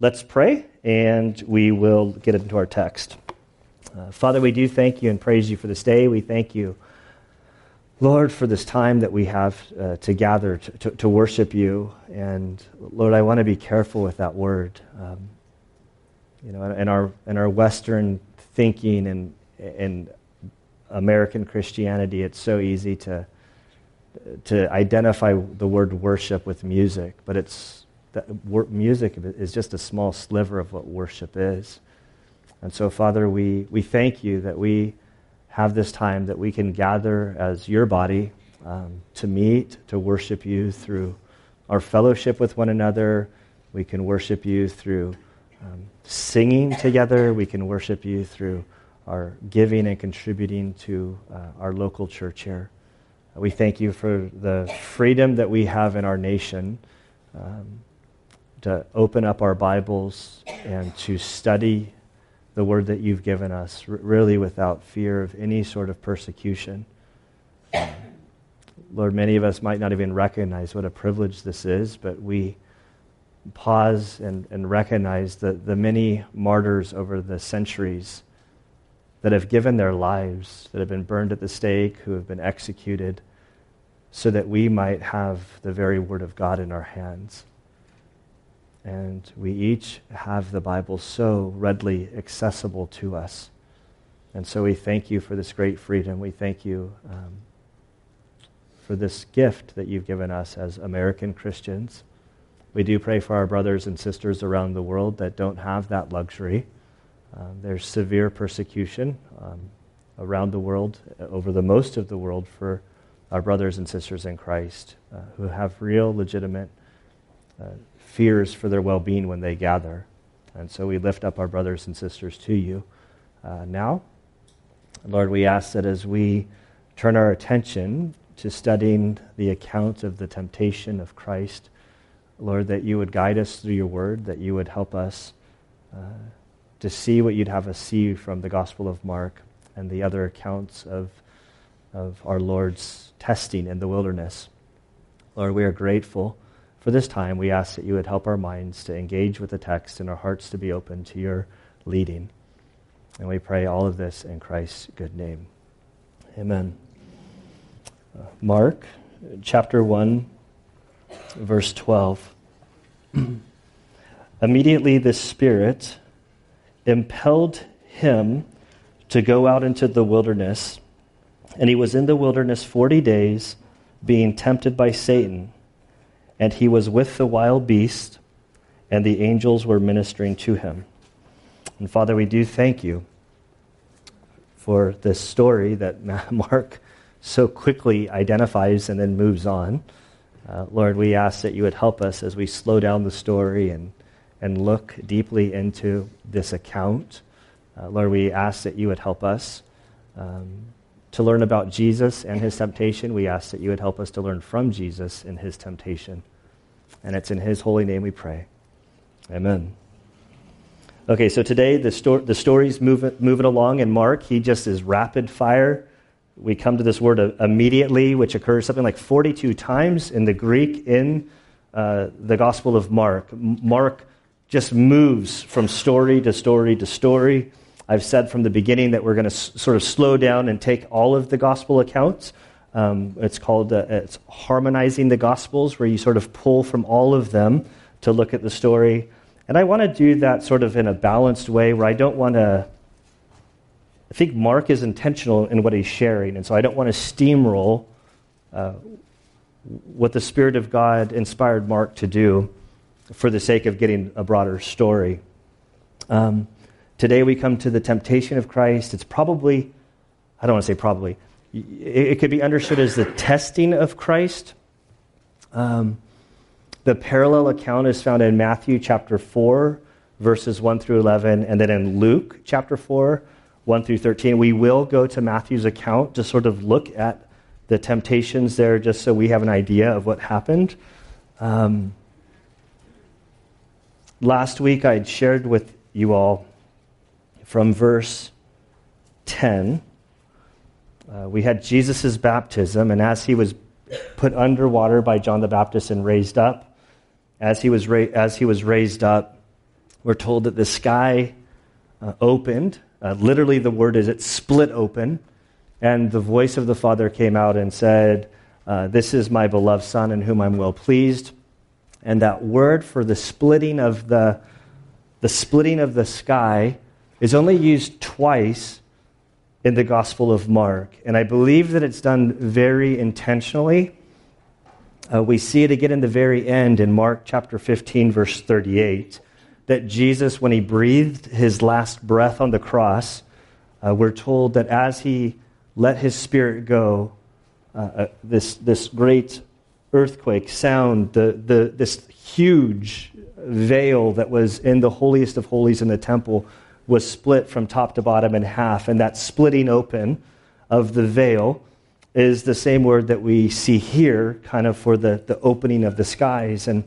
let's pray and we will get into our text. Uh, Father, we do thank you and praise you for this day. We thank you, Lord, for this time that we have uh, to gather to, to, to, worship you. And Lord, I want to be careful with that word. Um, you know, in our, in our Western thinking and, and American Christianity, it's so easy to, to identify the word worship with music, but it's, music is just a small sliver of what worship is. And so, Father, we, we thank you that we have this time that we can gather as your body um, to meet, to worship you through our fellowship with one another. We can worship you through um, singing together. We can worship you through our giving and contributing to uh, our local church here. We thank you for the freedom that we have in our nation um, to open up our Bibles and to study the word that you've given us, really without fear of any sort of persecution. Um, Lord, many of us might not even recognize what a privilege this is, but we pause and, and recognize the, the many martyrs over the centuries that have given their lives, that have been burned at the stake, who have been executed, so that we might have the very Word of God in our hands. And we each have the Bible so readily accessible to us. And so we thank you for this great freedom. We thank you um, for this gift that you've given us as American Christians. We do pray for our brothers and sisters around the world that don't have that luxury. Um, there's severe persecution um, around the world, uh, over the most of the world, for our brothers and sisters in Christ uh, who have real, legitimate fears for their well being when they gather. And so we lift up our brothers and sisters to you uh, now. Lord, we ask that as we turn our attention to studying the account of the temptation of Christ, Lord, that you would guide us through your word, that you would help us uh, to see what you'd have us see from the Gospel of Mark and the other accounts of, of our Lord's testing in the wilderness. Lord, we are grateful for this time. We ask that you would help our minds to engage with the text and our hearts to be open to your leading. And we pray all of this in Christ's good name. Amen. Uh, Mark chapter 1, verse 12. Immediately the Spirit impelled him to go out into the wilderness. And he was in the wilderness 40 days, being tempted by Satan. And he was with the wild beast, and the angels were ministering to him. And Father, we do thank you for this story that Mark so quickly identifies and then moves on. Uh, Lord, we ask that you would help us as we slow down the story and and look deeply into this account. Uh, Lord, we ask that you would help us um, to learn about Jesus and his temptation. We ask that you would help us to learn from Jesus and his temptation. And it's in his holy name we pray. Amen. Okay, so today the, sto- the story's moving, moving along, and Mark, he just is rapid fire. We come to this word immediately, which occurs something like 42 times in the Greek in uh, the Gospel of Mark. Mark just moves from story to story to story. I've said from the beginning that we're going to s- sort of slow down and take all of the gospel accounts. Um, it's called uh, it's harmonizing the gospels, where you sort of pull from all of them to look at the story. And I want to do that sort of in a balanced way, where I don't want to. I think Mark is intentional in what he's sharing, and so I don't want to steamroll uh, what the Spirit of God inspired Mark to do for the sake of getting a broader story. Um, today we come to the temptation of Christ. It's probably, I don't want to say probably, it, could be understood as the testing of Christ. Um, the parallel account is found in Matthew chapter 4, verses 1 through 11, and then in Luke chapter 4, 1 through 13. We will go to Matthew's account to sort of look at the temptations there just so we have an idea of what happened. Um, Last week I had shared with you all from verse 10. Uh, we had Jesus' baptism, and as he was put underwater by John the Baptist and raised up, as he was, ra- as he was raised up, we're told that the sky uh, opened. Uh, literally, the word is it split open, and the voice of the Father came out and said, uh, This is my beloved Son in whom I'm well pleased. And that word for the splitting of the, the splitting of the sky is only used twice in the Gospel of Mark. And I believe that it's done very intentionally. Uh, we see it again in the very end in Mark chapter 15, verse 38, that Jesus, when he breathed his last breath on the cross, uh, we're told that as he let his spirit go, uh, uh this, this great earthquake sound, the, the, this huge veil that was in the holiest of holies in the temple was split from top to bottom in half. And that splitting open of the veil is the same word that we see here, kind of for the, the opening of the skies. And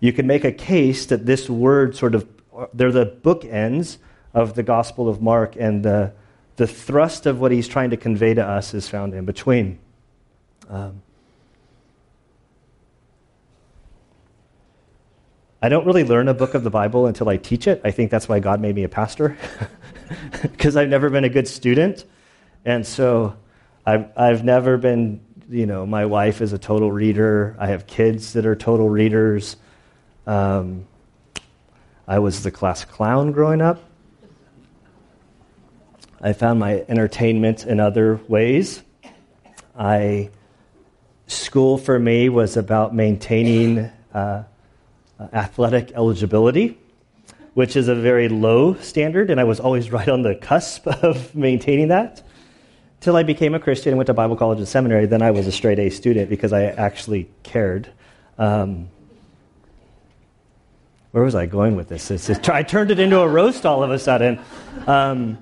you can make a case that this word sort of, they're the bookends of the Gospel of Mark, and the, the thrust of what he's trying to convey to us is found in between. Um, I don't really learn a book of the Bible until I teach it. I think that's why God made me a pastor, because I've never been a good student. And so I've, I've never been, you know, my wife is a total reader. I have kids that are total readers. Um, I was the class clown growing up. I found my entertainment in other ways. I, school for me was about maintaining. Uh, athletic eligibility, which is a very low standard, and I was always right on the cusp of maintaining that. Till I became a Christian and went to Bible college and seminary, then I was a straight A student because I actually cared. Um, where was I going with this? It's, I turned it into a roast all of a sudden. Um,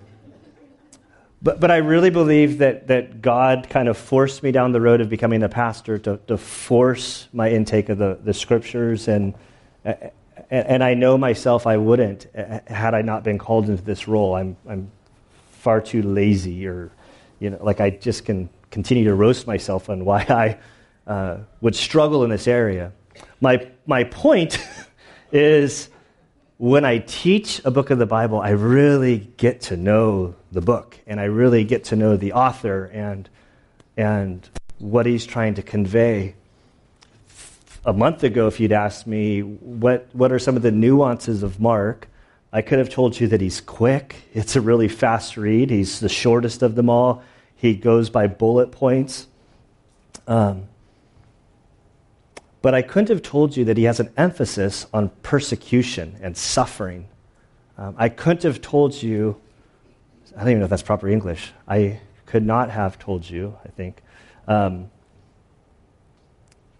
but, but I really believe that, that God kind of forced me down the road of becoming a pastor to, to force my intake of the, the scriptures and and I know myself I wouldn't had I not been called into this role. I'm, I'm far too lazy, or, you know, like I just can continue to roast myself on why I uh, would struggle in this area. My, my point is when I teach a book of the Bible, I really get to know the book, and I really get to know the author and, and what he's trying to convey a month ago, if you'd asked me what, what are some of the nuances of Mark, I could have told you that he's quick. It's a really fast read. He's the shortest of them all. He goes by bullet points. Um, but I couldn't have told you that he has an emphasis on persecution and suffering. Um, I couldn't have told you, I don't even know if that's proper English. I could not have told you, I think, um,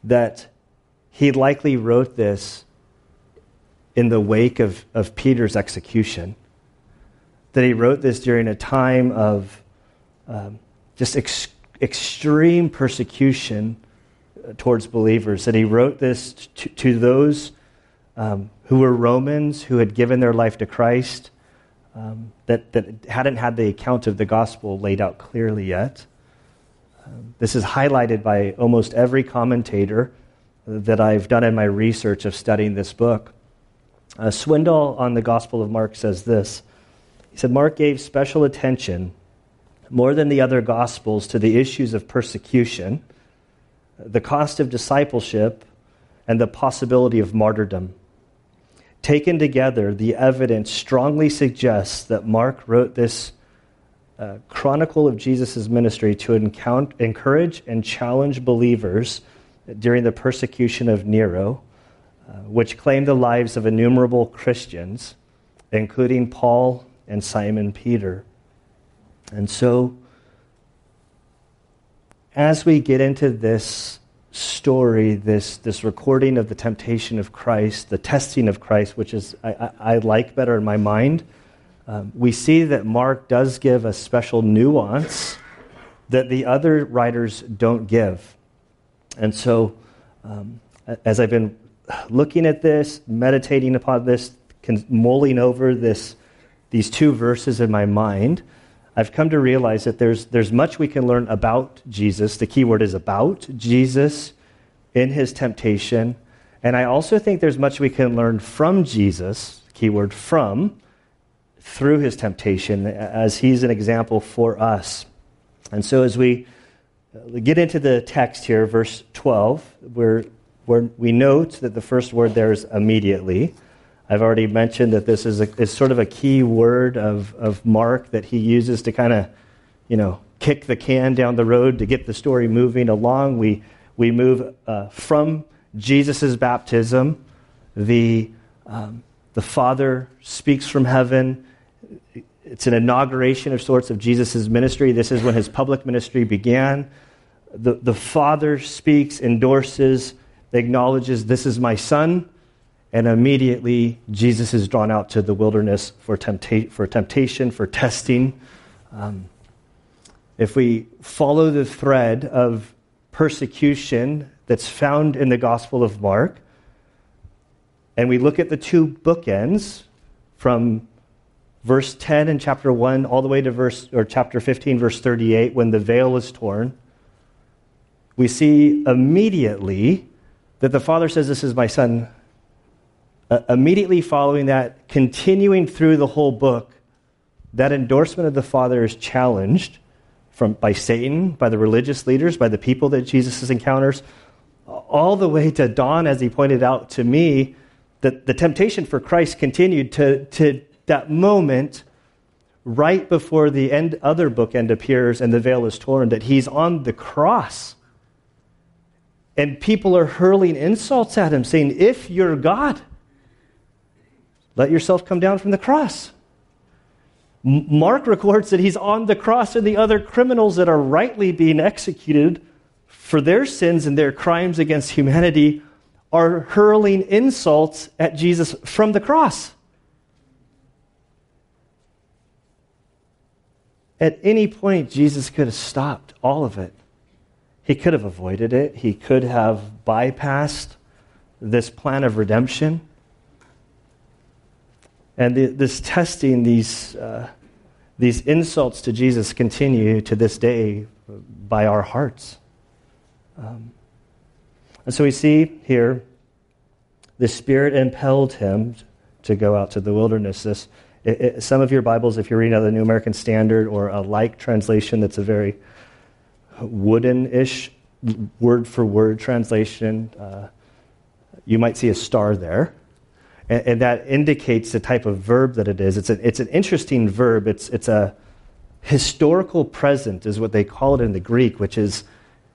that he likely wrote this in the wake of, of Peter's execution. That he wrote this during a time of um, just ex- extreme persecution uh, towards believers. That he wrote this to, to those um, who were Romans, who had given their life to Christ, um, that, that hadn't had the account of the gospel laid out clearly yet. Um, this is highlighted by almost every commentator that I've done in my research of studying this book. Uh, Swindoll on the Gospel of Mark says this He said, Mark gave special attention, more than the other Gospels, to the issues of persecution, the cost of discipleship, and the possibility of martyrdom. Taken together, the evidence strongly suggests that Mark wrote this uh, chronicle of Jesus' ministry to encourage and challenge believers during the persecution of Nero, uh, which claimed the lives of innumerable Christians, including Paul and Simon Peter. And so, as we get into this story, this, this recording of the temptation of Christ, the testing of Christ, which is I, I, I like better in my mind, um, we see that Mark does give a special nuance that the other writers don't give. And so, um, as I've been looking at this, meditating upon this, mulling over this, these two verses in my mind, I've come to realize that there's, there's much we can learn about Jesus. The key word is about Jesus in his temptation. And I also think there's much we can learn from Jesus, keyword from, through his temptation, as he's an example for us. And so, as we get into the text here, verse 12, where, where we note that the first word there is immediately. I've already mentioned that this is, a, is sort of a key word of, of Mark that he uses to kind of, you know, kick the can down the road to get the story moving along. We, we move uh, from Jesus' baptism, the, um, the Father speaks from heaven. It's an inauguration of sorts of Jesus' ministry. This is when his public ministry began. The, the Father speaks, endorses, acknowledges, This is my Son. And immediately, Jesus is drawn out to the wilderness for, tempta- for temptation, for testing. Um, if we follow the thread of persecution that's found in the Gospel of Mark, and we look at the two bookends from verse 10 in chapter 1 all the way to verse or chapter 15 verse 38 when the veil is torn we see immediately that the father says this is my son. Uh, immediately following that continuing through the whole book that endorsement of the father is challenged from, by Satan, by the religious leaders, by the people that Jesus encounters, all the way to Don, as he pointed out to me, that the temptation for Christ continued to, to that moment right before the end, other bookend appears and the veil is torn, that he's on the cross. And people are hurling insults at him, saying, If you're God, let yourself come down from the cross. Mark records that he's on the cross, and the other criminals that are rightly being executed for their sins and their crimes against humanity are hurling insults at Jesus from the cross. At any point, Jesus could have stopped all of it. He could have avoided it, he could have bypassed this plan of redemption. And the, this testing, these, uh, these insults to Jesus continue to this day by our hearts. Um, and so we see here the Spirit impelled him to go out to the wilderness. This, it, it, some of your Bibles, if you're reading out of the New American Standard or a like translation that's a very wooden ish, word for word translation, uh, you might see a star there and, and, that indicates the type of verb that it is. It's, it's an interesting verb. It's, it's a historical present, is what they call it in the Greek, which, is,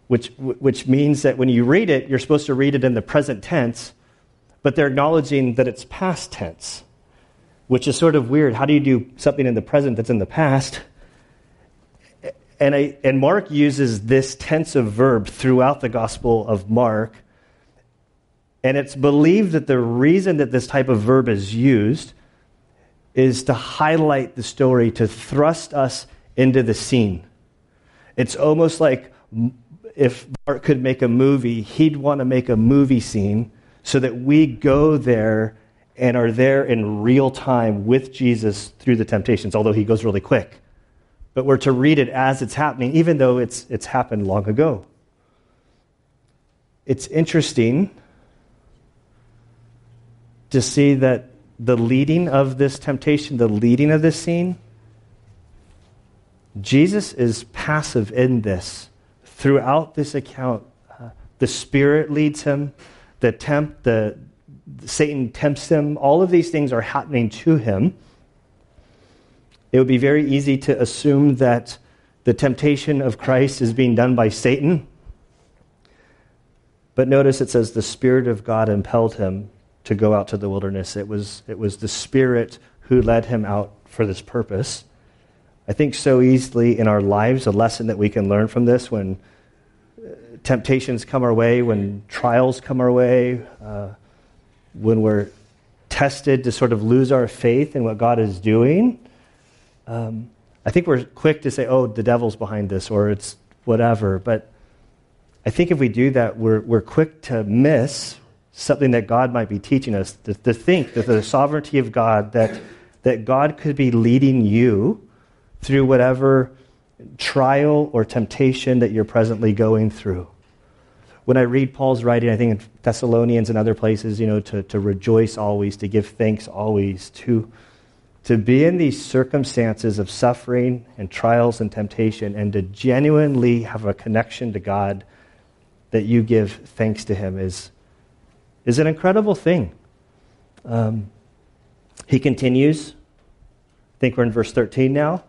which, which means that when you read it, you're supposed to read it in the present tense, but they're acknowledging that it's past tense, which is sort of weird. How do you do something in the present that's in the past? And, I, and Mark uses this tense of verb throughout the Gospel of Mark and it's believed that the reason that this type of verb is used is to highlight the story, to thrust us into the scene. It's almost like if Mark could make a movie, he'd want to make a movie scene so that we go there and are there in real time with Jesus through the temptations, although he goes really quick. But we're to read it as it's happening, even though it's, it's happened long ago. It's interesting to see that the leading of this temptation, the leading of this scene, Jesus is passive in this. Throughout this account, uh, the Spirit leads him, the tempt, the, Satan tempts him. All of these things are happening to him. It would be very easy to assume that the temptation of Christ is being done by Satan. But notice it says the Spirit of God impelled him to go out to the wilderness. It was, it was the Spirit who led him out for this purpose. I think so easily in our lives, a lesson that we can learn from this when uh, temptations come our way, when trials come our way, uh, when we're tested to sort of lose our faith in what God is doing. Um, I think we're quick to say, oh, the devil's behind this, or it's whatever. But I think if we do that, we're, we're quick to miss something that God might be teaching us to, to think that the sovereignty of God, that, that God could be leading you through whatever trial or temptation that you're presently going through. When I read Paul's writing, I think in Thessalonians and other places, you know, to, to rejoice always, to give thanks always, to, to be in these circumstances of suffering and trials and temptation, and to genuinely have a connection to God that you give thanks to Him is, is an incredible thing. Um, he continues. I think we're in verse 13 now.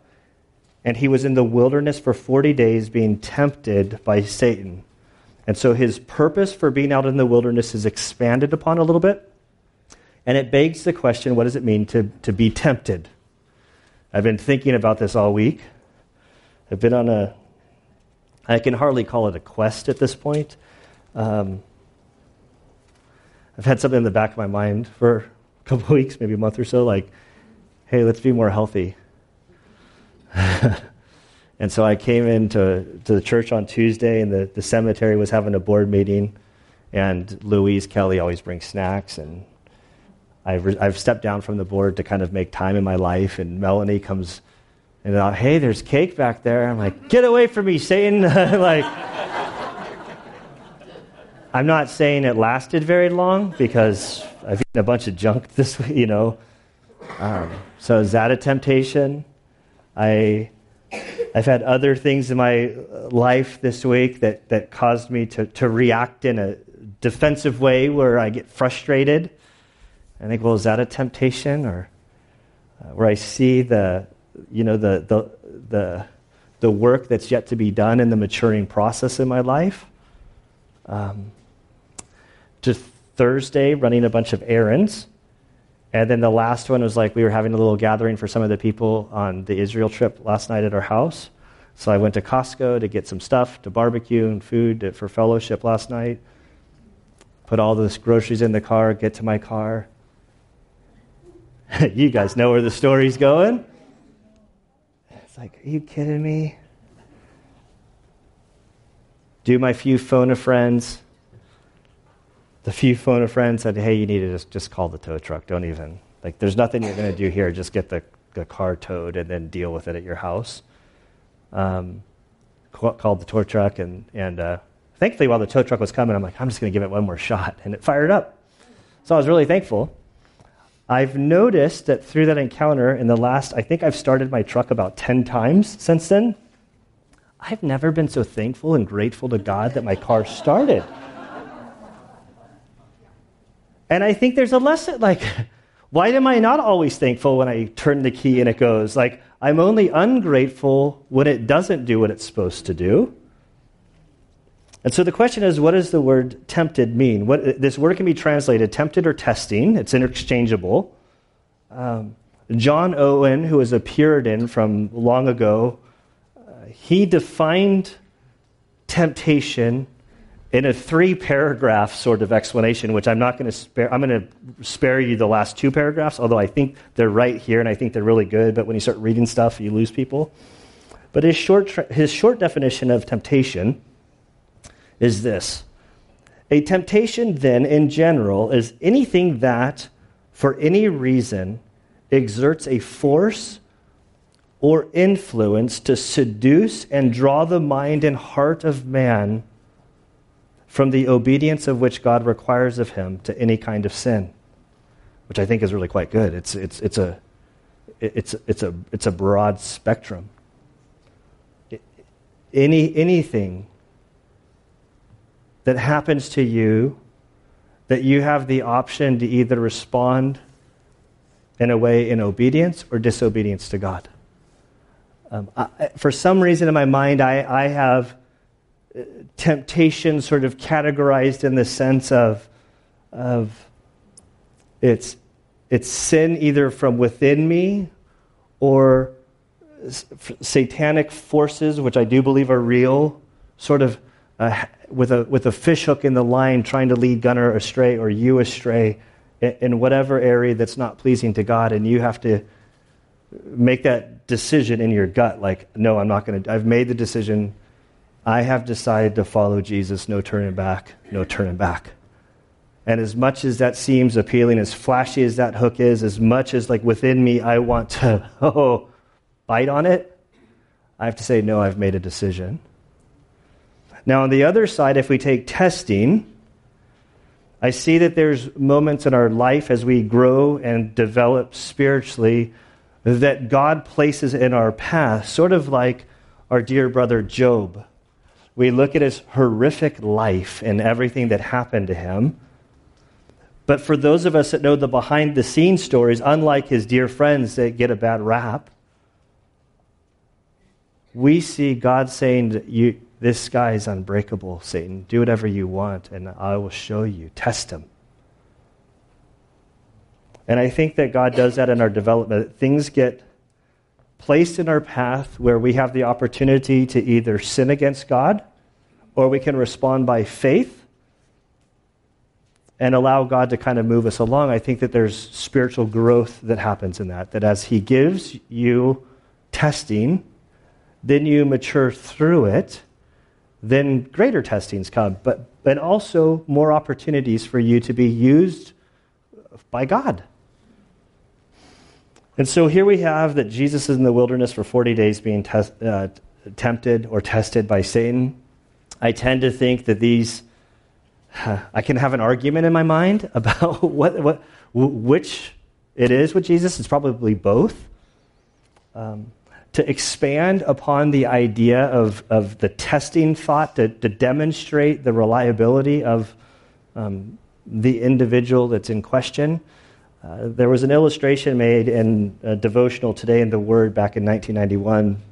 And he was in the wilderness for 40 days being tempted by Satan. And so his purpose for being out in the wilderness is expanded upon a little bit. And it begs the question what does it mean to, to be tempted? I've been thinking about this all week. I've been on a, I can hardly call it a quest at this point. Um, I've had something in the back of my mind for a couple of weeks, maybe a month or so, like, hey, let's be more healthy. And so I came into to the church on Tuesday, and the, the cemetery was having a board meeting. And Louise Kelly always brings snacks. And I've, re- I've stepped down from the board to kind of make time in my life. And Melanie comes and, uh, hey, there's cake back there. I'm like, get away from me, Satan. like, I'm not saying it lasted very long because I've eaten a bunch of junk this week, you know. Um, so is that a temptation? I I've had other things in my life this week that, that caused me to, to react in a defensive way where I get frustrated. I think, well, is that a temptation? Or uh, where I see the, you know, the, the, the, the work that's yet to be done in the maturing process in my life. Um, just Thursday, running a bunch of errands. And then the last one was like we were having a little gathering for some of the people on the Israel trip last night at our house. So I went to Costco to get some stuff to barbecue and food for fellowship last night. Put all those groceries in the car, get to my car. you guys know where the story's going. It's like, are you kidding me? Do my few phone a friends the few phone a friend said, hey, you need to just, just call the tow truck. Don't even, like, there's nothing you're going to do here. Just get the, the car towed and then deal with it at your house. Um, called the tow truck, and, and uh, thankfully, while the tow truck was coming, I'm like, I'm just going to give it one more shot. And it fired up. So I was really thankful. I've noticed that through that encounter in the last, I think I've started my truck about 10 times since then. I've never been so thankful and grateful to God that my car started. And I think there's a lesson like, why am I not always thankful when I turn the key and it goes? Like, I'm only ungrateful when it doesn't do what it's supposed to do. And so the question is, what does the word tempted mean? What, this word can be translated tempted or testing, it's interchangeable. Um, John Owen, who was a Puritan from long ago, uh, he defined temptation in a three paragraph sort of explanation, which I'm not going to spare, I'm going to spare you the last two paragraphs, although I think they're right here and I think they're really good. But when you start reading stuff, you lose people. But his short, his short definition of temptation is this A temptation, then, in general, is anything that, for any reason, exerts a force or influence to seduce and draw the mind and heart of man from the obedience of which God requires of him to any kind of sin, which I think is really quite good. It's, it's, it's, a, it's, it's, a, it's a broad spectrum. Any, anything that happens to you that you have the option to either respond in a way in obedience or disobedience to God. Um, I, for some reason in my mind, I, I have temptation sort of categorized in the sense of, of it's, it's sin either from within me or satanic forces, which I do believe are real, sort of uh, with, a, with a fishhook in the line trying to lead Gunner astray or you astray in, in whatever area that's not pleasing to God. And you have to make that decision in your gut like, no, I'm not going to, I've made the decision I have decided to follow Jesus, no turning back, no turning back. And as much as that seems appealing, as flashy as that hook is, as much as like within me I want to, oh, bite on it, I have to say, no, I've made a decision. Now, on the other side, if we take testing, I see that there's moments in our life as we grow and develop spiritually that God places in our path, sort of like our dear brother Job. We look at his horrific life and everything that happened to him. But for those of us that know the behind the scenes stories, unlike his dear friends that get a bad rap, we see God saying, you, This guy is unbreakable, Satan. Do whatever you want, and I will show you. Test him. And I think that God does that in our development. Things get placed in our path where we have the opportunity to either sin against God or we can respond by faith and allow God to kind of move us along. I think that there's spiritual growth that happens in that. That as He gives you testing, then you mature through it, then greater testings come, but, but also more opportunities for you to be used by God. And so here we have that Jesus is in the wilderness for 40 days being test, uh, tempted or tested by Satan. I tend to think that these, I can have an argument in my mind about what, what, which it is with Jesus. It's probably both. Um, to expand upon the idea of, of the testing thought, to, to demonstrate the reliability of um, the individual that's in question. Uh, there was an illustration made in a devotional today in the Word back in 1991,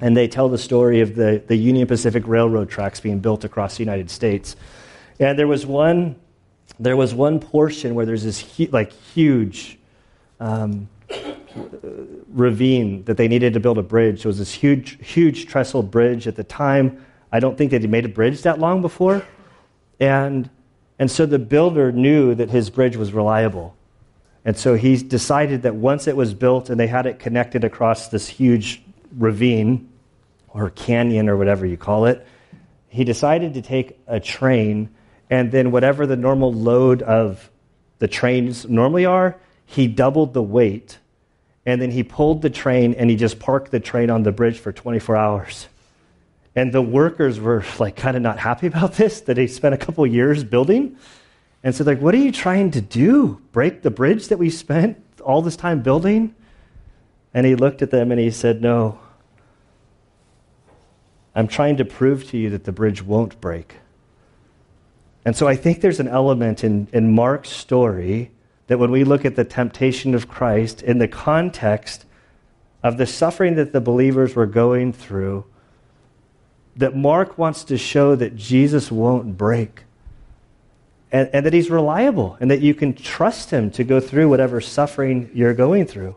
and they tell the story of the, the Union Pacific Railroad tracks being built across the United States. And there was one, there was one portion where there's this hu- like huge um, ravine that they needed to build a bridge. It was this huge, huge trestle bridge at the time. I don't think they'd made a bridge that long before, and and so the builder knew that his bridge was reliable. And so he decided that once it was built and they had it connected across this huge ravine or canyon or whatever you call it, he decided to take a train and then whatever the normal load of the trains normally are, he doubled the weight. And then he pulled the train and he just parked the train on the bridge for 24 hours. And the workers were like kind of not happy about this, that he spent a couple years building. And so, like, what are you trying to do? Break the bridge that we spent all this time building? And he looked at them and he said, No. I'm trying to prove to you that the bridge won't break. And so I think there's an element in, in Mark's story that when we look at the temptation of Christ in the context of the suffering that the believers were going through, that Mark wants to show that Jesus won't break and, and that he's reliable and that you can trust him to go through whatever suffering you're going through.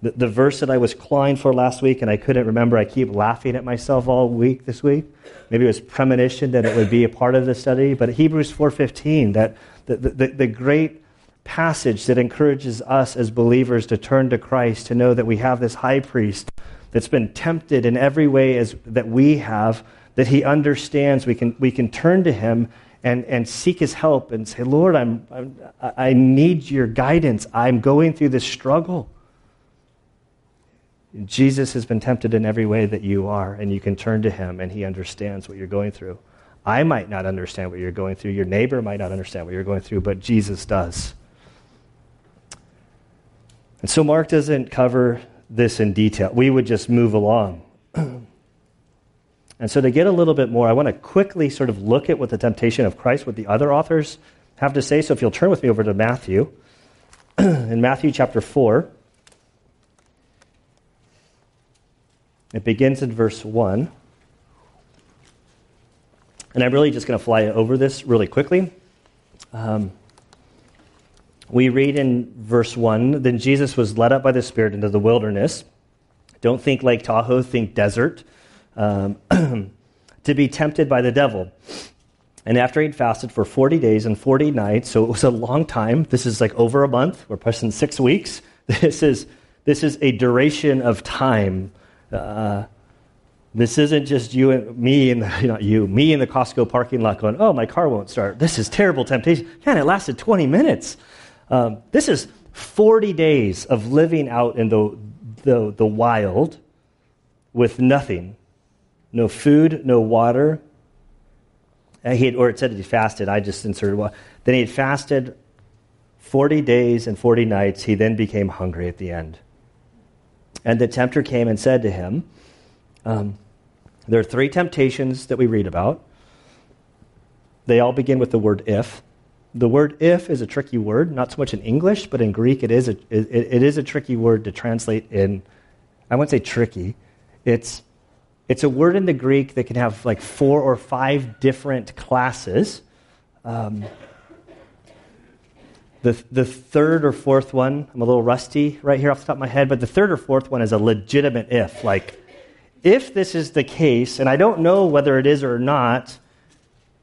The, the verse that I was clawing for last week and I couldn't remember, I keep laughing at myself all week this week. Maybe it was premonition that it would be a part of the study, but Hebrews 4.15, that the, the, the great passage that encourages us as believers to turn to Christ, to know that we have this high priest that's been tempted in every way as, that we have, that he understands. We can, we can turn to him and, and seek his help and say, Lord, I'm, I'm, I need your guidance. I'm going through this struggle. Jesus has been tempted in every way that you are, and you can turn to him, and he understands what you're going through. I might not understand what you're going through. Your neighbor might not understand what you're going through, but Jesus does. And so Mark doesn't cover this in detail. We would just move along. And so, to get a little bit more, I want to quickly sort of look at what the temptation of Christ, what the other authors have to say. So, if you'll turn with me over to Matthew, in Matthew chapter 4, it begins in verse 1. And I'm really just going to fly over this really quickly. Um, we read in verse 1 Then Jesus was led up by the Spirit into the wilderness. Don't think Lake Tahoe, think desert um, to be tempted by the devil. And after he'd fasted for 40 days and 40 nights, so it was a long time. This is like over a month. We're pushing six weeks. This is, this is a duration of time. Uh, this isn't just you and me and not you, me in the Costco parking lot going, "Oh, my car won't start." This is terrible temptation. Man, it lasted 20 minutes. Um, this is 40 days of living out in the, the, the wild with nothing no food, no water, Uh, he had, or it said he fasted. I just inserted one. Then he had fasted 40 days and 40 nights. He then became hungry at the end. And the tempter came and said to him, um, There are three temptations that we read about. They all begin with the word if. The word if is a tricky word, not so much in English, but in Greek it is a, it, it is a tricky word to translate in. I wouldn't say tricky. It's, it's a word in the Greek that can have like four or five different classes. Um, the, the third or fourth one, I'm a little rusty right here off the top of my head, but the third or fourth one is a legitimate if. Like, if this is the case, and I don't know whether it is or not,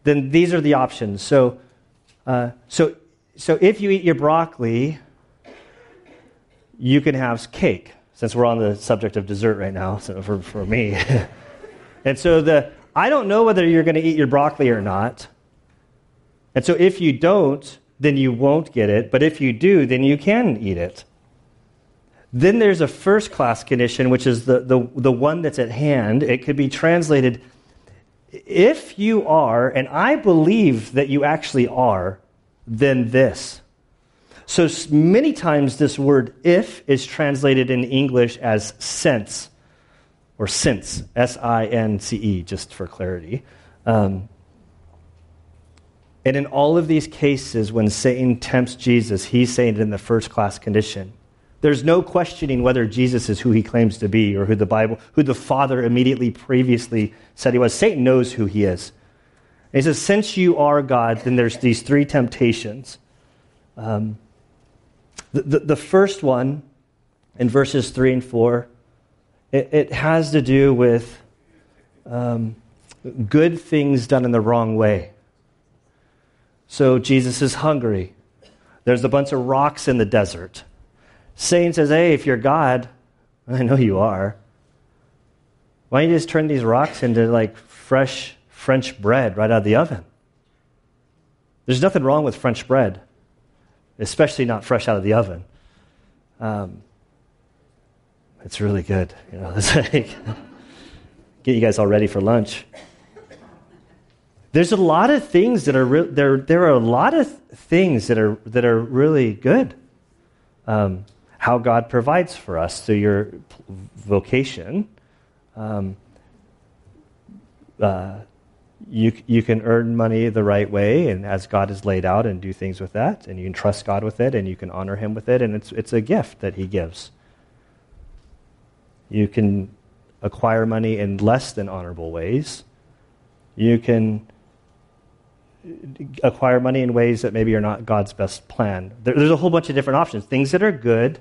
then these are the options. So, uh, so, so if you eat your broccoli, you can have cake, since we're on the subject of dessert right now, so for, for me. and so the, I don't know whether you're going to eat your broccoli or not. And so if you don't, then you won't get it. But if you do, then you can eat it. Then there's a first class condition, which is the, the, the one that's at hand. It could be translated if you are, and I believe that you actually are, then this. So many times this word if is translated in English as sense or since, S I N C E, just for clarity. Um, and in all of these cases, when Satan tempts Jesus, he's saying it in the first class condition. There's no questioning whether Jesus is who he claims to be or who the Bible, who the Father immediately previously said he was. Satan knows who he is. And he says, Since you are God, then there's these three temptations. Um, the, the, the, first one, in verses 3 and 4, it, it has to do with um, good things done in the wrong way. So Jesus is hungry. There's a bunch of rocks in the desert. Satan says, Hey, if you're God, I know you are. Why don't you just turn these rocks into like fresh French bread right out of the oven? There's nothing wrong with French bread, especially not fresh out of the oven. Um, it's really good. You know, it's like get you guys all ready for lunch. There's a lot of things that are re- there. There are a lot of things that are that are really good. Um, how God provides for us through your vocation. Um, uh, you, you can earn money the right way and as God has laid out and do things with that, and you can trust God with it and you can honor Him with it, and it's, it's a gift that He gives. You can acquire money in less than honorable ways. You can acquire money in ways that maybe are not God's best plan. There, there's a whole bunch of different options. Things that are good,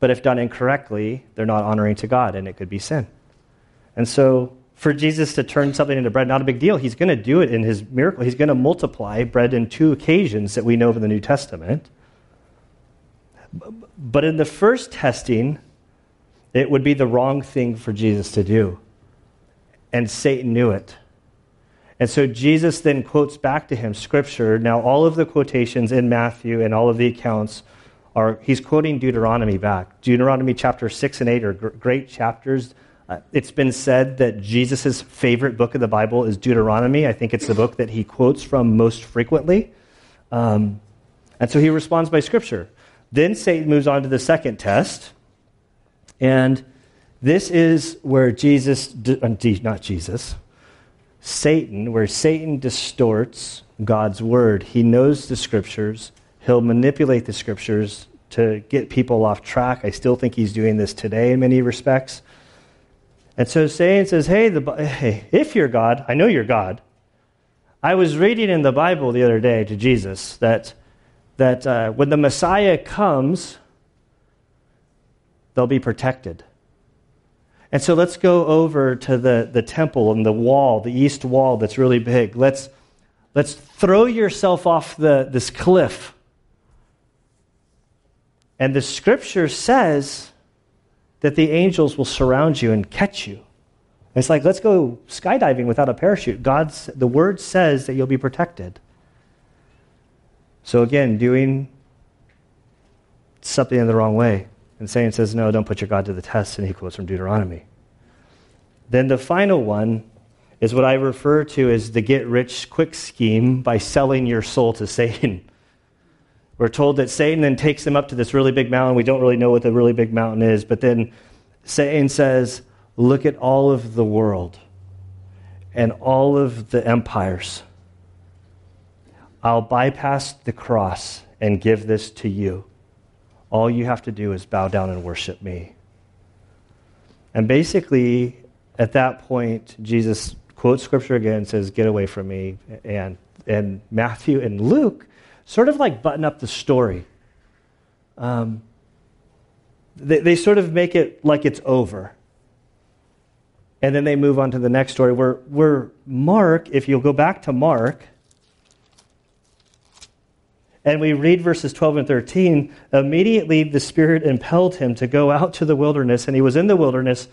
but if done incorrectly, they're not honoring to God, and it could be sin. And so, for Jesus to turn something into bread, not a big deal. He's going to do it in his miracle. He's going to multiply bread in two occasions that we know of in the New Testament. But in the first testing, it would be the wrong thing for Jesus to do. And Satan knew it. And so Jesus then quotes back to him scripture. Now, all of the quotations in Matthew and all of the accounts are, he's quoting Deuteronomy back. Deuteronomy chapter 6 and 8 are gr- great chapters. Uh, it's been said that Jesus' favorite book of the Bible is Deuteronomy. I think it's the book that he quotes from most frequently. Um, and so he responds by scripture. Then Satan moves on to the second test. And this is where Jesus, uh, not Jesus, Satan, where Satan distorts God's word. He knows the scriptures, he'll manipulate the scriptures to get people off track. I still think he's doing this today in many respects. And so Satan says, hey, the, hey, if you're God, I know you're God. I was reading in the Bible the other day to Jesus that, that uh, when the Messiah comes, they'll be protected. And so let's go over to the, the temple and the wall, the east wall that's really big. Let's, let's throw yourself off the, this cliff. And the scripture says that the angels will surround you and catch you. It's like, let's go skydiving without a parachute. God's, the word says that you'll be protected. So again, doing something in the wrong way. And Satan says, No, don't put your God to the test, and he quotes from Deuteronomy. Then the final one is what I refer to as the get rich quick scheme by selling your soul to Satan. We're told that Satan then takes them up to this really big mountain. We don't really know what the really big mountain is, but then Satan says, Look at all of the world and all of the empires. I'll bypass the cross and give this to you. All you have to do is bow down and worship me. And basically, at that point, Jesus quotes scripture again and says, Get away from me. And, and Matthew and Luke sort of like button up the story. Um, they, they sort of make it like it's over. And then they move on to the next story where, where Mark, if you'll go back to Mark, and we read verses 12 and 13, immediately the Spirit impelled him to go out to the wilderness, and he was in the wilderness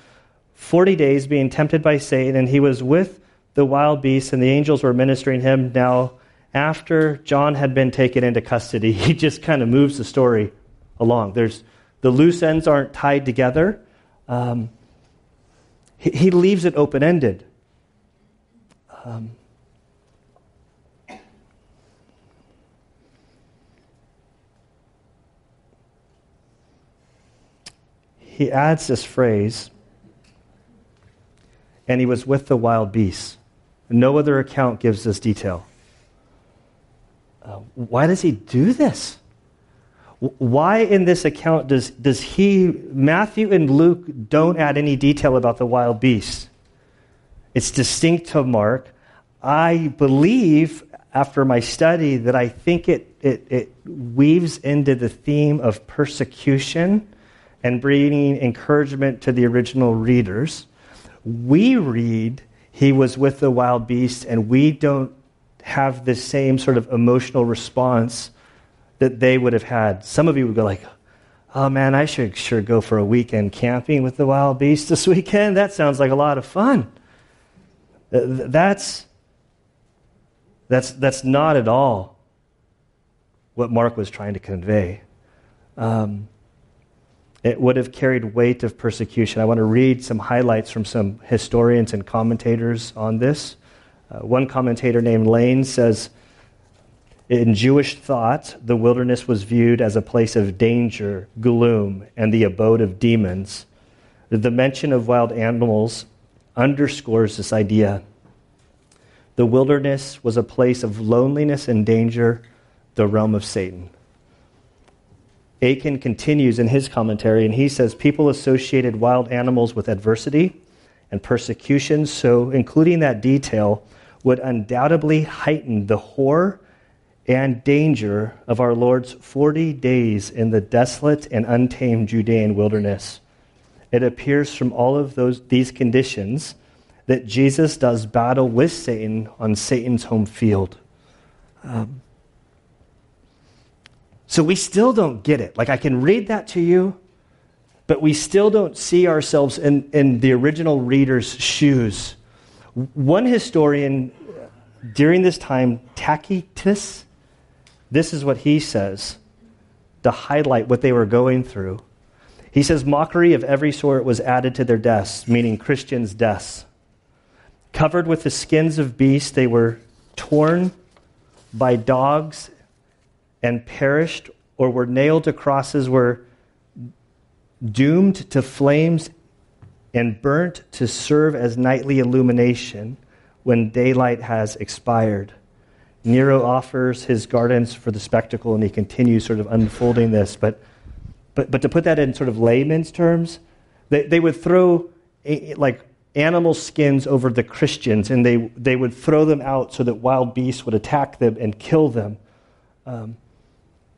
40 days being tempted by Satan, and he was with the wild beasts, and the angels were ministering him. Now, after John had been taken into custody, he just kind of moves the story along. There's the loose ends aren't tied together. Um, he, he, leaves it open ended. Um, he adds this phrase, and he was with the wild beasts. No other account gives this detail. Uh, why does he do this? Why in this account does, does he, Matthew and Luke, don't add any detail about the wild beasts? It's distinct to Mark. I believe, after my study, that I think it, it, it weaves into the theme of persecution and bringing encouragement to the original readers. We read he was with the wild beasts, and we don't have the same sort of emotional response that they would have had. Some of you would go like, "Oh man, I should sure go for a weekend camping with the wild beasts this weekend. That sounds like a lot of fun." That's that's that's not at all what Mark was trying to convey. Um, it would have carried weight of persecution. I want to read some highlights from some historians and commentators on this. Uh, one commentator named Lane says In Jewish thought, the wilderness was viewed as a place of danger, gloom, and the abode of demons. The mention of wild animals underscores this idea. The wilderness was a place of loneliness and danger, the realm of Satan. Akin continues in his commentary, and he says people associated wild animals with adversity and persecution, so including that detail would undoubtedly heighten the horror and danger of our Lord's 40 days in the desolate and untamed Judean wilderness. It appears from all of those, these conditions that Jesus does battle with Satan on Satan's home field. Um, so we still don't get it. Like, I can read that to you, but we still don't see ourselves in, in the original reader's shoes. One historian during this time, Tacitus, this is what he says to highlight what they were going through. He says, Mockery of every sort was added to their deaths, meaning Christians' deaths. Covered with the skins of beasts, they were torn by dogs and perished or were nailed to crosses were doomed to flames and burnt to serve as nightly illumination when daylight has expired. Nero offers his gardens for the spectacle, and he continues sort of unfolding this. But, but, but to put that in sort of layman's terms, they, they would throw a, like animal skins over the Christians, and they, they would throw them out so that wild beasts would attack them and kill them. Um,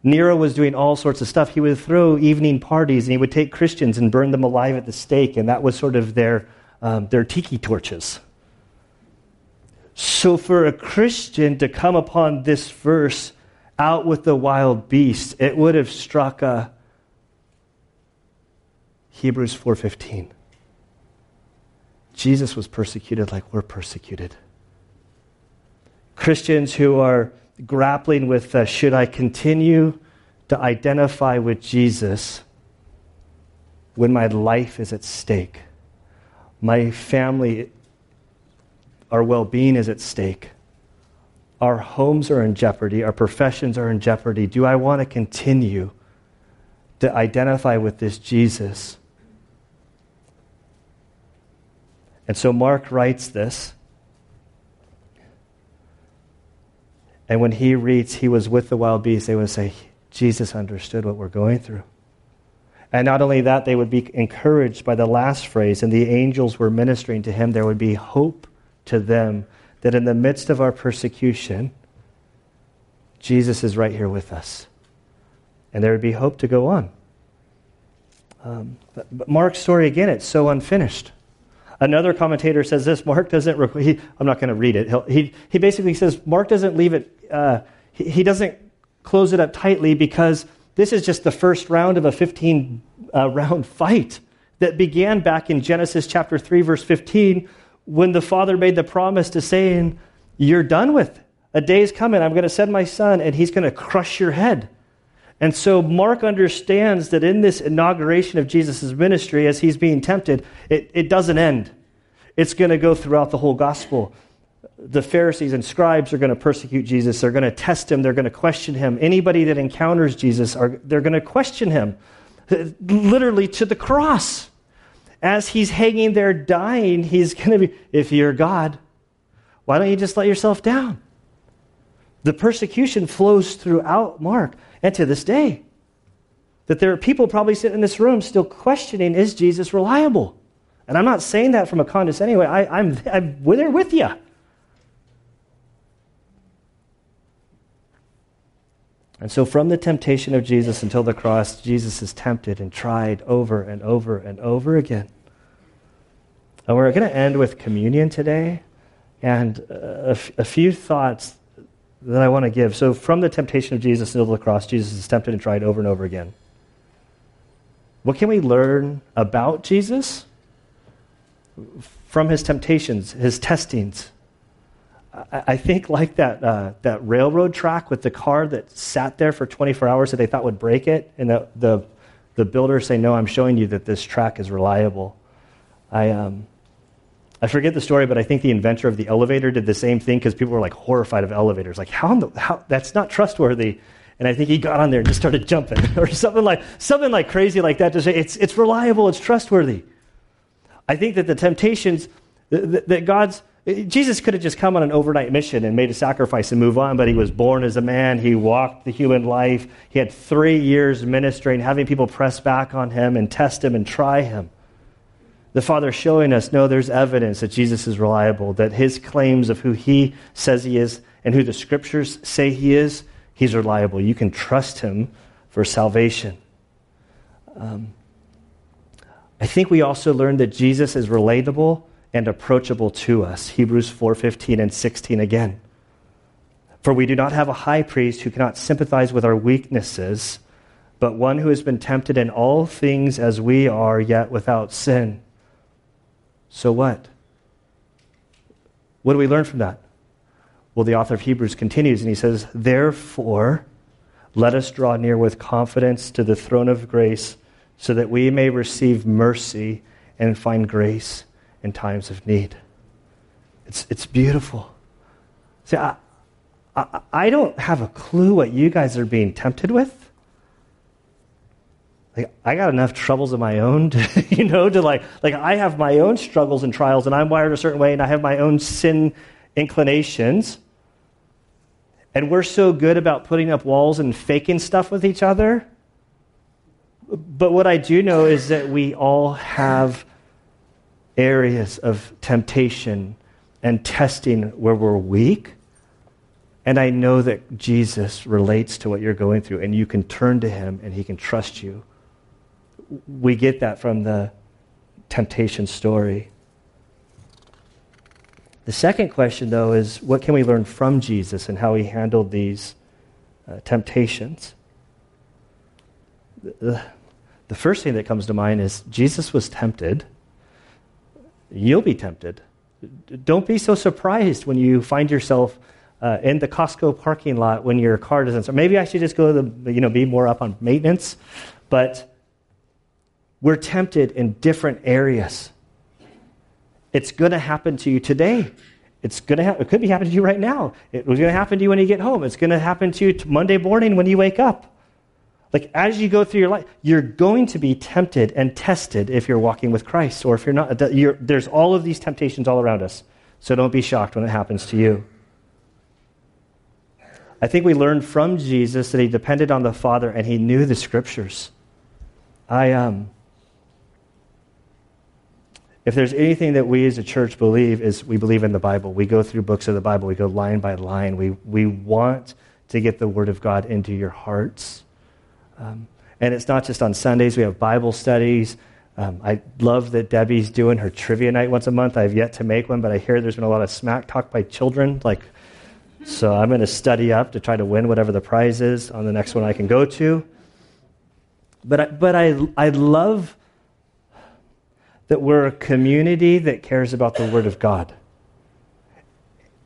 Nero was doing all sorts of stuff. He would throw evening parties and he would take Christians and burn them alive at the stake, and that was sort of their, um, their tiki torches. So, for a Christian to come upon this verse out with the wild beast, it would have struck a Hebrews 4:15. Jesus was persecuted like we're persecuted. Christians who are grappling with uh, should I continue to identify with Jesus when my life is at stake? My family our well being is at stake. Our homes are in jeopardy. Our professions are in jeopardy. Do I want to continue to identify with this Jesus? And so Mark writes this. And when he reads, he was with the wild beasts, they would say, Jesus understood what we're going through. And not only that, they would be encouraged by the last phrase, and the angels were ministering to him. There would be hope to them that in the midst of our persecution, Jesus is right here with us. And there would be hope to go on. Um, but, Mark's story, again, it's so unfinished. Another commentator says this Mark doesn't, he, I'm not going to read it. He, he basically says Mark doesn't leave it, uh, he, he doesn't close it up tightly because this is just the first round of a 15 uh, round fight that began back in Genesis chapter 3, verse 15, when the father made the promise to Satan, You're done with. A day is coming. I'm going to send my son, and he's going to crush your head. And so Mark understands that in this inauguration of Jesus' ministry, as he's being tempted, it, it doesn't end. It's going to go throughout the whole gospel the Pharisees and scribes are going to persecute Jesus. They're going to test him. They're going to question him. Anybody that encounters Jesus, are, they're going to question him, literally to the cross. As he's hanging there dying, he's going to be, if you're God, why don't you just let yourself down? The persecution flows throughout Mark and to this day. That there are people probably sitting in this room still questioning, is Jesus reliable? And I'm not saying that from a condescending way. I, I'm, I'm there with you. And so, from the temptation of Jesus until the cross, Jesus is tempted and tried over and over and over again. And we're going to end with communion today and a, f- a few thoughts that I want to give. So, from the temptation of Jesus until the cross, Jesus is tempted and tried over and over again. What can we learn about Jesus from his temptations, his testings? I think like that, uh, that railroad track with the car that sat there for 24 hours that they thought would break it, and the, the, the builders say, no, I'm showing you that this track is reliable. I, um, I forget the story, but I think the inventor of the elevator did the same thing because people were like horrified of elevators. Like, how, the, how that's not trustworthy. And I think he got on there and just started jumping or something like, something like crazy like that to say it's, it's reliable, it's trustworthy. I think that the temptations that God's Jesus could have just come on an overnight mission and made a sacrifice and move on, but he was born as a man. He walked the human life. He had three years ministering, having people press back on him and test him and try him. The Father showing us no, there's evidence that Jesus is reliable, that his claims of who he says he is and who the scriptures say he is, he's reliable. You can trust him for salvation. Um, I think we also learned that Jesus is relatable and approachable to us. Hebrews 4:15 and 16 again. For we do not have a high priest who cannot sympathize with our weaknesses, but one who has been tempted in all things as we are, yet without sin. So what? What do we learn from that? Well, the author of Hebrews continues and he says, Therefore, let us draw near with confidence to the throne of grace so that we may receive mercy and find grace in times of need. It's, it's beautiful. See, I, I, I don't have a clue what you guys are being tempted with. Like, I got enough troubles of my own, to, you know, to like, like I have my own struggles and trials, and I'm wired a certain way, and I have my own sin inclinations. And we're so good about putting up walls and faking stuff with each other. But what I do know is that we all have areas of temptation and testing where we're weak. And I know that Jesus relates to what you're going through, and you can turn to him and he can trust you. We get that from the temptation story. The second question, though, is what can we learn from Jesus and how he handled these uh, temptations? The, the first thing that comes to mind is Jesus was tempted you'll be tempted. Don't be so surprised when you find yourself uh, in the Costco parking lot when your car doesn't start. Maybe I should just go to the, you know, be more up on maintenance. But we're tempted in different areas. It's going to happen to you today. It's going to ha- it could be happening to you right now. It was going to happen to you when you get home. It's going to happen to you t- Monday morning when you wake up. Like as you go through your life, you're going to be tempted and tested if you're walking with Christ, or if you're not. You're, there's all of these temptations all around us. So don't be shocked when it happens to you. I think we learned from Jesus that he depended on the Father and he knew the scriptures. I um, if there's anything that we as a church believe is we believe in the Bible. We go through books of the Bible. We go line by line. We we want to get the Word of God into your hearts. Um, and it's not just on Sundays. We have Bible studies. Um, I love that Debbie's doing her trivia night once a month. I've yet to make one, but I hear there's been a lot of smack talk by children. Like, so I'm going to study up to try to win whatever the prize is on the next one I can go to. But I, but I, I love that we're a community that cares about the Word of God.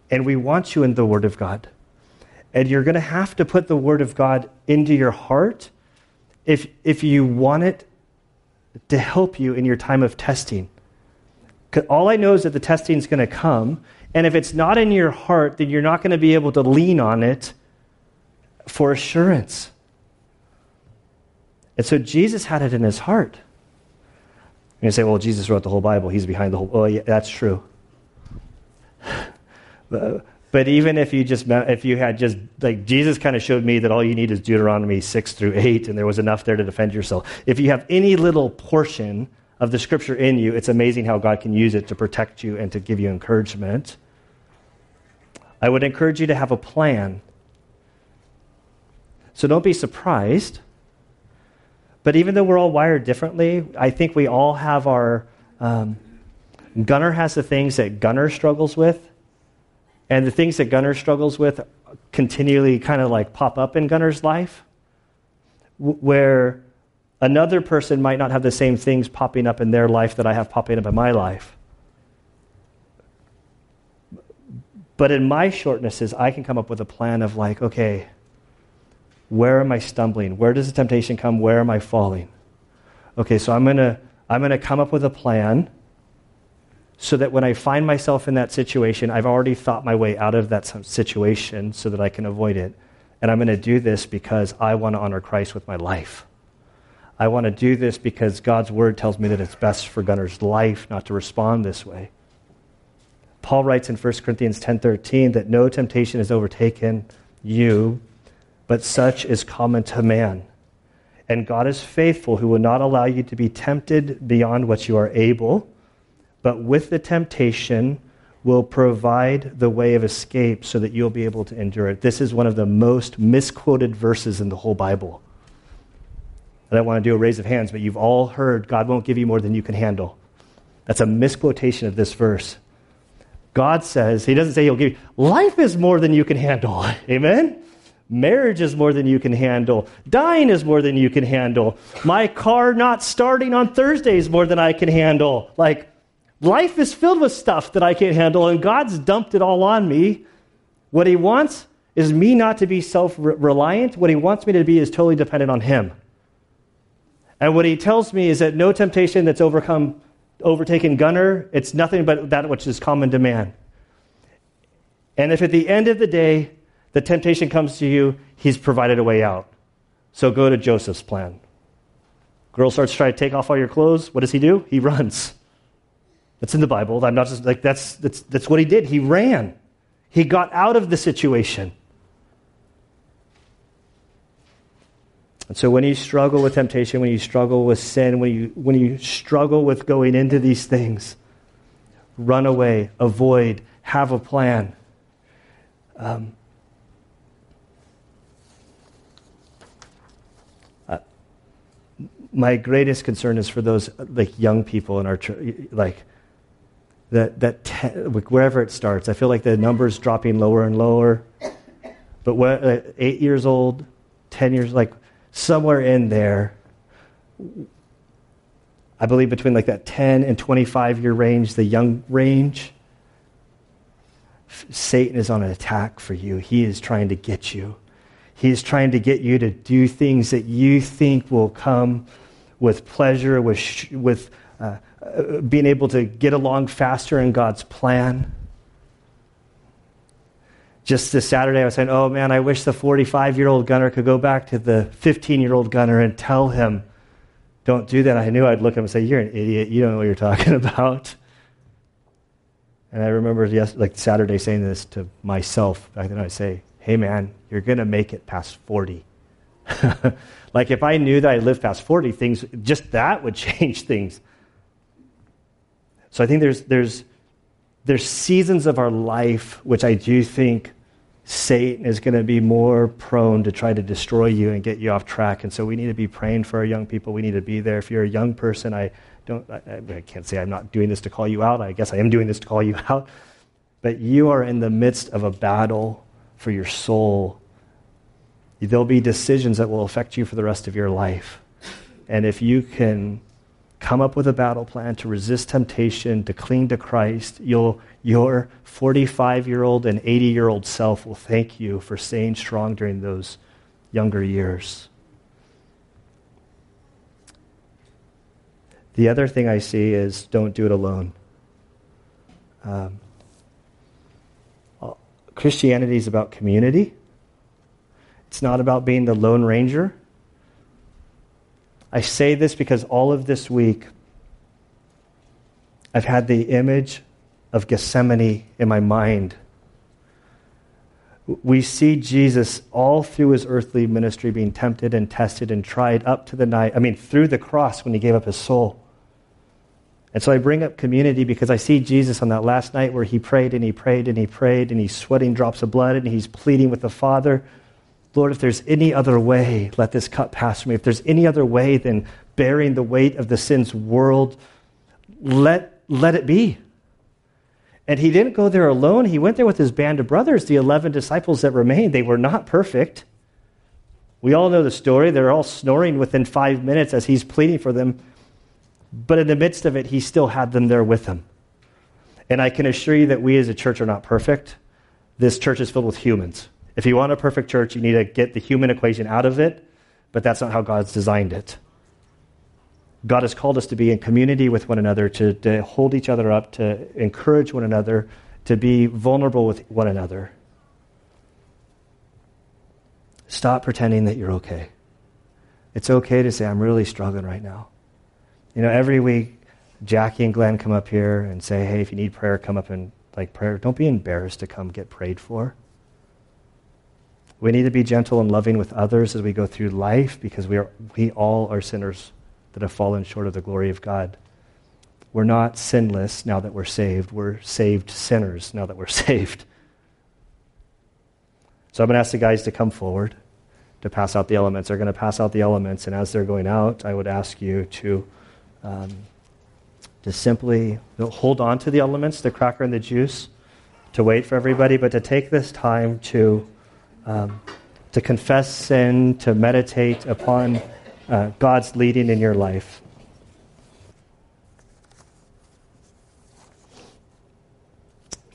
And we want you in the Word of God. And you're going to have to put the Word of God into your heart if, if you want it to help you in your time of testing. All I know is that the testing is going to come. And if it's not in your heart, then you're not going to be able to lean on it for assurance. And so Jesus had it in his heart. You say, well, Jesus wrote the whole Bible. He's behind the whole. Oh, yeah, that's true. But even if you just if you had just like Jesus kind of showed me that all you need is Deuteronomy 6 through 8 and there was enough there to defend yourself. If you have any little portion of the scripture in you, it's amazing how God can use it to protect you and to give you encouragement. I would encourage you to have a plan. So don't be surprised. But even though we're all wired differently, I think we all have our. Um, Gunner has the things that Gunner struggles with and the things that Gunner struggles with continually kind of like pop up in Gunner's life, where another person might not have the same things popping up in their life that I have popping up in my life. But in my shortnesses, I can come up with a plan of like, okay, where am I stumbling? Where does the temptation come? Where am I falling? Okay, so I'm gonna I'm gonna come up with a plan so that when I find myself in that situation, I've already thought my way out of that situation so that I can avoid it. And I'm going to do this because I want to honor Christ with my life. I want to do this because God's word tells me that it's best for Gunner's life not to respond this way. Paul writes in 1 Corinthians 10:13 that no temptation has overtaken you, but such is common to man. And God is faithful who will not allow you to be tempted beyond what you are able but with the temptation will provide the way of escape so that you'll be able to endure it. This is one of the most misquoted verses in the whole Bible. I don't want to do a raise of hands, but you've all heard God won't give you more than you can handle. That's a misquotation of this verse. God says, He doesn't say He'll give you, life is more than you can handle. Amen? Marriage is more than you can handle. Dying is more than you can handle. My car not starting on Thursday is more than I can handle. Like, Life is filled with stuff that I can't handle, and God's dumped it all on me. What He wants is me not to be self reliant. What He wants me to be is totally dependent on Him. And what He tells me is that no temptation that's overcome, overtaken Gunner, it's nothing but that which is common to man. And if at the end of the day the temptation comes to you, He's provided a way out. So go to Joseph's plan. Girl starts trying to take off all your clothes. What does he do? He runs. That's in the Bible. I'm not just like that's that's that's what he did. He ran. He got out of the situation. And so when you struggle with temptation, when you struggle with sin, when you when you struggle with going into these things, run away, avoid, have a plan. Um, uh, my greatest concern is for those like young people in our church, like that, that wherever it starts, I feel like the number's dropping lower and lower. But what, uh, eight years old, 10 years, like somewhere in there, I believe between like that 10 and 25 year range, the young range, Satan is on an attack for you. He is trying to get you. He is trying to get you to do things that you think will come with pleasure, with, with uh, Uh, being able to get along faster in God's plan. just this Saturday, I was saying, oh man, I wish the 45 year old gunner could go back to the 15 year old gunner and tell him, don't do that. I knew I'd look at him and say, you're an idiot. You don't know what you're talking about. And I remember yes, like Saturday saying this to myself. Back then I'd say, hey man, you're going to make it past 40. like if I knew that I lived past 40, things, just that would change things. So I think there's, there's, there's seasons of our life which I do think Satan is going to be more prone to try to destroy you and get you off track. And so we need to be praying for our young people. We need to be there. If you're a young person, I don't, I, I can't say I'm not doing this to call you out. I guess I am doing this to call you out. But you are in the midst of a battle for your soul. There'll be decisions that will affect you for the rest of your life. And if you can come up with a battle plan to resist temptation, to cling to Christ, you'll, your 45 year old and 80 year old self will thank you for staying strong during those younger years. The other thing I see is don't do it alone. Um, Christianity is about community. It's not about being the Lone Ranger. I say this because all of this week I've had the image of Gethsemane in my mind. We see Jesus all through his earthly ministry being tempted and tested and tried up to the night, I mean, through the cross when he gave up his soul. And so I bring up community because I see Jesus on that last night where he prayed and he prayed and he prayed and he's sweating drops of blood and he's pleading with the Father. Lord, if there's any other way, let this cup pass from me. If there's any other way than bearing the weight of the sin's world, let, let it be. And he didn't go there alone. He went there with his band of brothers, the 11 disciples that remained. They were not perfect. We all know the story. They're all snoring within five minutes as he's pleading for them. But in the midst of it, he still had them there with him. And I can assure you that we as a church are not perfect. This church is filled with humans. If you want a perfect church, you need to get the human equation out of it, but that's not how God's designed it. God has called us to be in community with one another, to, to hold each other up, to encourage one another, to be vulnerable with one another. Stop pretending that you're okay. It's okay to say, I'm really struggling right now. You know, every week, Jackie and Glenn come up here and say, hey, if you need prayer, come up and like prayer. Don't be embarrassed to come get prayed for. We need to be gentle and loving with others as we go through life because we, are, we all are sinners that have fallen short of the glory of God. We're not sinless now that we're saved. We're saved sinners now that we're saved. So I'm going to ask the guys to come forward to pass out the elements. They're going to pass out the elements, and as they're going out, I would ask you to um, to simply hold on to the elements, the cracker and the juice, to wait for everybody, but to take this time to, um, to confess sin, to meditate upon uh, God's leading in your life.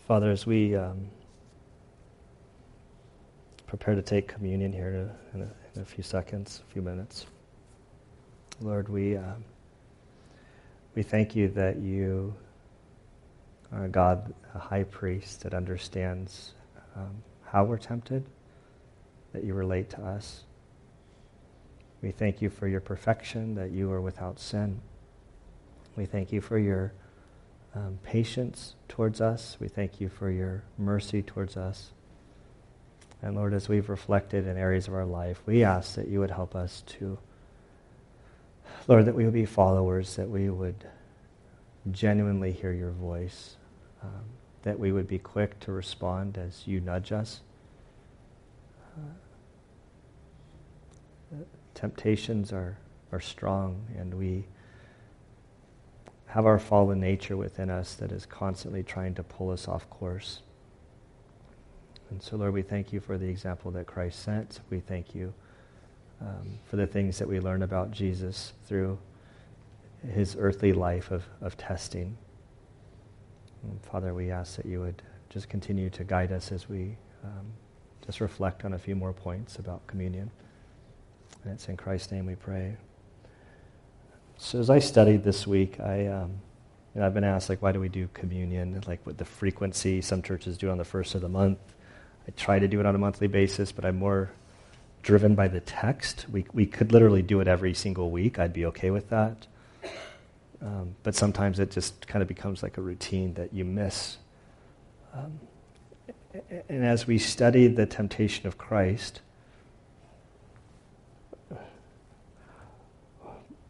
Father, as we um, prepare to take communion here in a, in a, few seconds, a few minutes, Lord, we. Uh, we thank you that you are a God, a high priest that understands um, how we're tempted, that you relate to us. We thank you for your perfection, that you are without sin. We thank you for your um, patience towards us. We thank you for your mercy towards us. And Lord, as we've reflected in areas of our life, we ask that you would help us to Lord, that we would be followers, that we would genuinely hear your voice, um, that we would be quick to respond as you nudge us. Uh, temptations are, are strong, and we have our fallen nature within us that is constantly trying to pull us off course. And so, Lord, we thank you for the example that Christ sent. We thank you um, for the things that we learn about Jesus through his earthly life of, of testing. And Father, we ask that you would just continue to guide us as we um, just reflect on a few more points about communion. And it's in Christ's name we pray. So as I studied this week, I, um, you know, I've been asked, like, why do we do communion? Like, what the frequency some churches do it on the first of the month. I try to do it on a monthly basis, but I'm more driven by the text. We, we could literally do it every single week. I'd be okay with that. Um, but sometimes it just kind of becomes like a routine that you miss. Um, and as we study the temptation of Christ,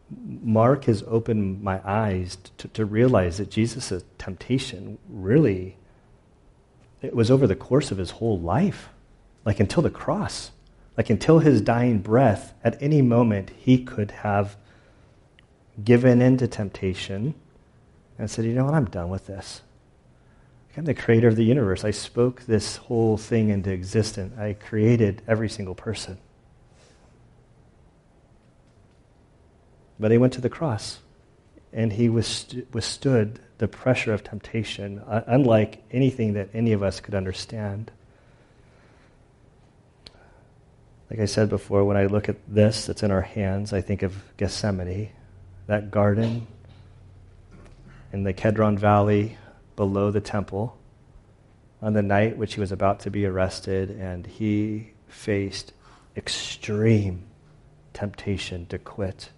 Mark has opened my eyes to, to realize that Jesus' temptation really it was over the course of his whole life, like until the cross, like until his dying breath. At any moment, he could have given in to temptation and said, You know what? I'm done with this. I'm the creator of the universe. I spoke this whole thing into existence. I created every single person. But he went to the cross and he withstood the pressure of temptation, unlike anything that any of us could understand. Like I said before, when I look at this that's in our hands, I think of Gethsemane, that garden in the Kedron Valley below the temple on the night which he was about to be arrested, and he faced extreme temptation to quit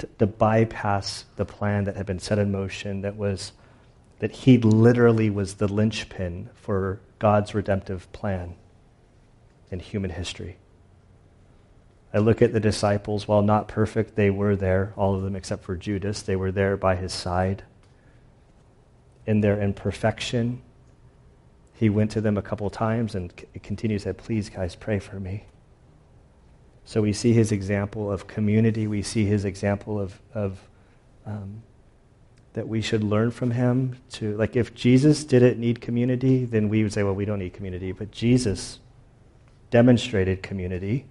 to, to bypass the plan that had been set in motion that was that he literally was the linchpin for God's redemptive plan in human history. I look at the disciples, while not perfect, they were there, all of them except for Judas. They were there by his side. In their imperfection, he went to them a couple times and continues to say, Please, guys, pray for me. So we see his example of community. We see his example of, of um, that we should learn from him to, like, if Jesus didn't need community, then we would say, well, we don't need community. But Jesus demonstrated community.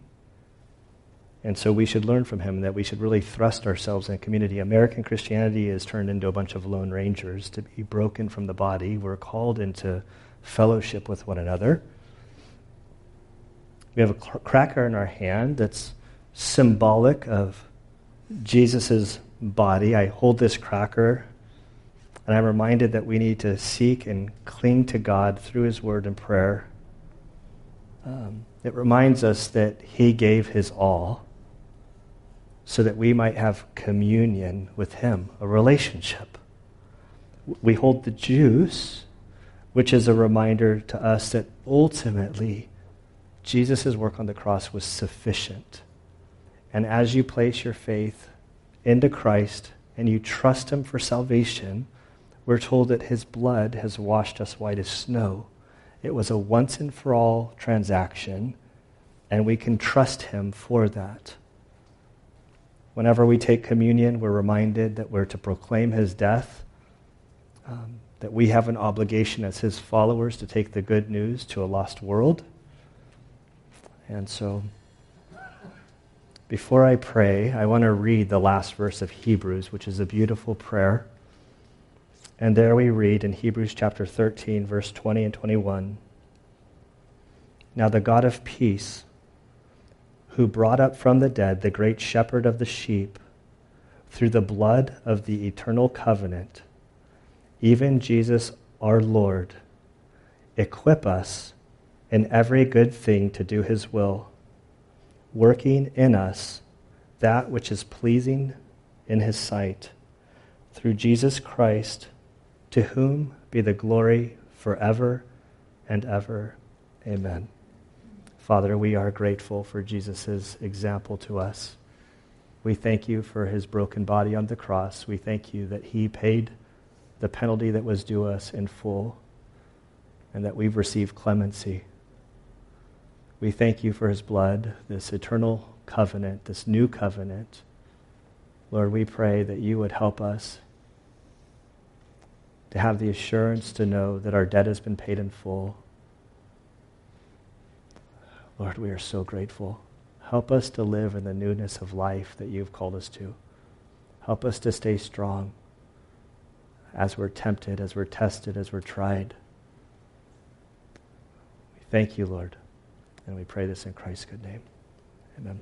And so we should learn from him that we should really thrust ourselves in community. American Christianity is turned into a bunch of lone rangers to be broken from the body. We're called into fellowship with one another. We have a cracker in our hand that's symbolic of Jesus' body. I hold this cracker, and I'm reminded that we need to seek and cling to God through His Word and prayer. Um, it reminds us that He gave His all so that we might have communion with Him, a relationship. We hold the juice, which is a reminder to us that ultimately Jesus' work on the cross was sufficient. And as you place your faith into Christ and you trust Him for salvation, we're told that His blood has washed us white as snow. It was a once and for all transaction, and we can trust Him for that. Whenever we take communion, we're reminded that we're to proclaim His death, um, that we have an obligation as His followers to take the good news to a lost world and so, before I pray, I want to read the last verse of Hebrews, which is a beautiful prayer. And there we read in Hebrews chapter 13, verse 20 and 21 Now the God of peace, who brought up from the dead the great shepherd of the sheep, through the blood of the eternal covenant, even Jesus our Lord, equip us in every good thing to do his will, working in us that which is pleasing in his sight, through Jesus Christ, to whom be the glory forever and ever. Amen. Father, we are grateful for Jesus' example to us. We thank you for his broken body on the cross. We thank you that he paid the penalty that was due us in full and that we've received clemency. We thank you for his blood, this eternal covenant, this new covenant. Lord, we pray that you would help us to have the assurance to know that our debt has been paid in full. Lord, we are so grateful. Help us to live in the newness of life that you've called us to. Help us to stay strong as we're tempted, as we're tested, as we're tried. We thank you, Lord. And we pray this in Christ's good name. Amen.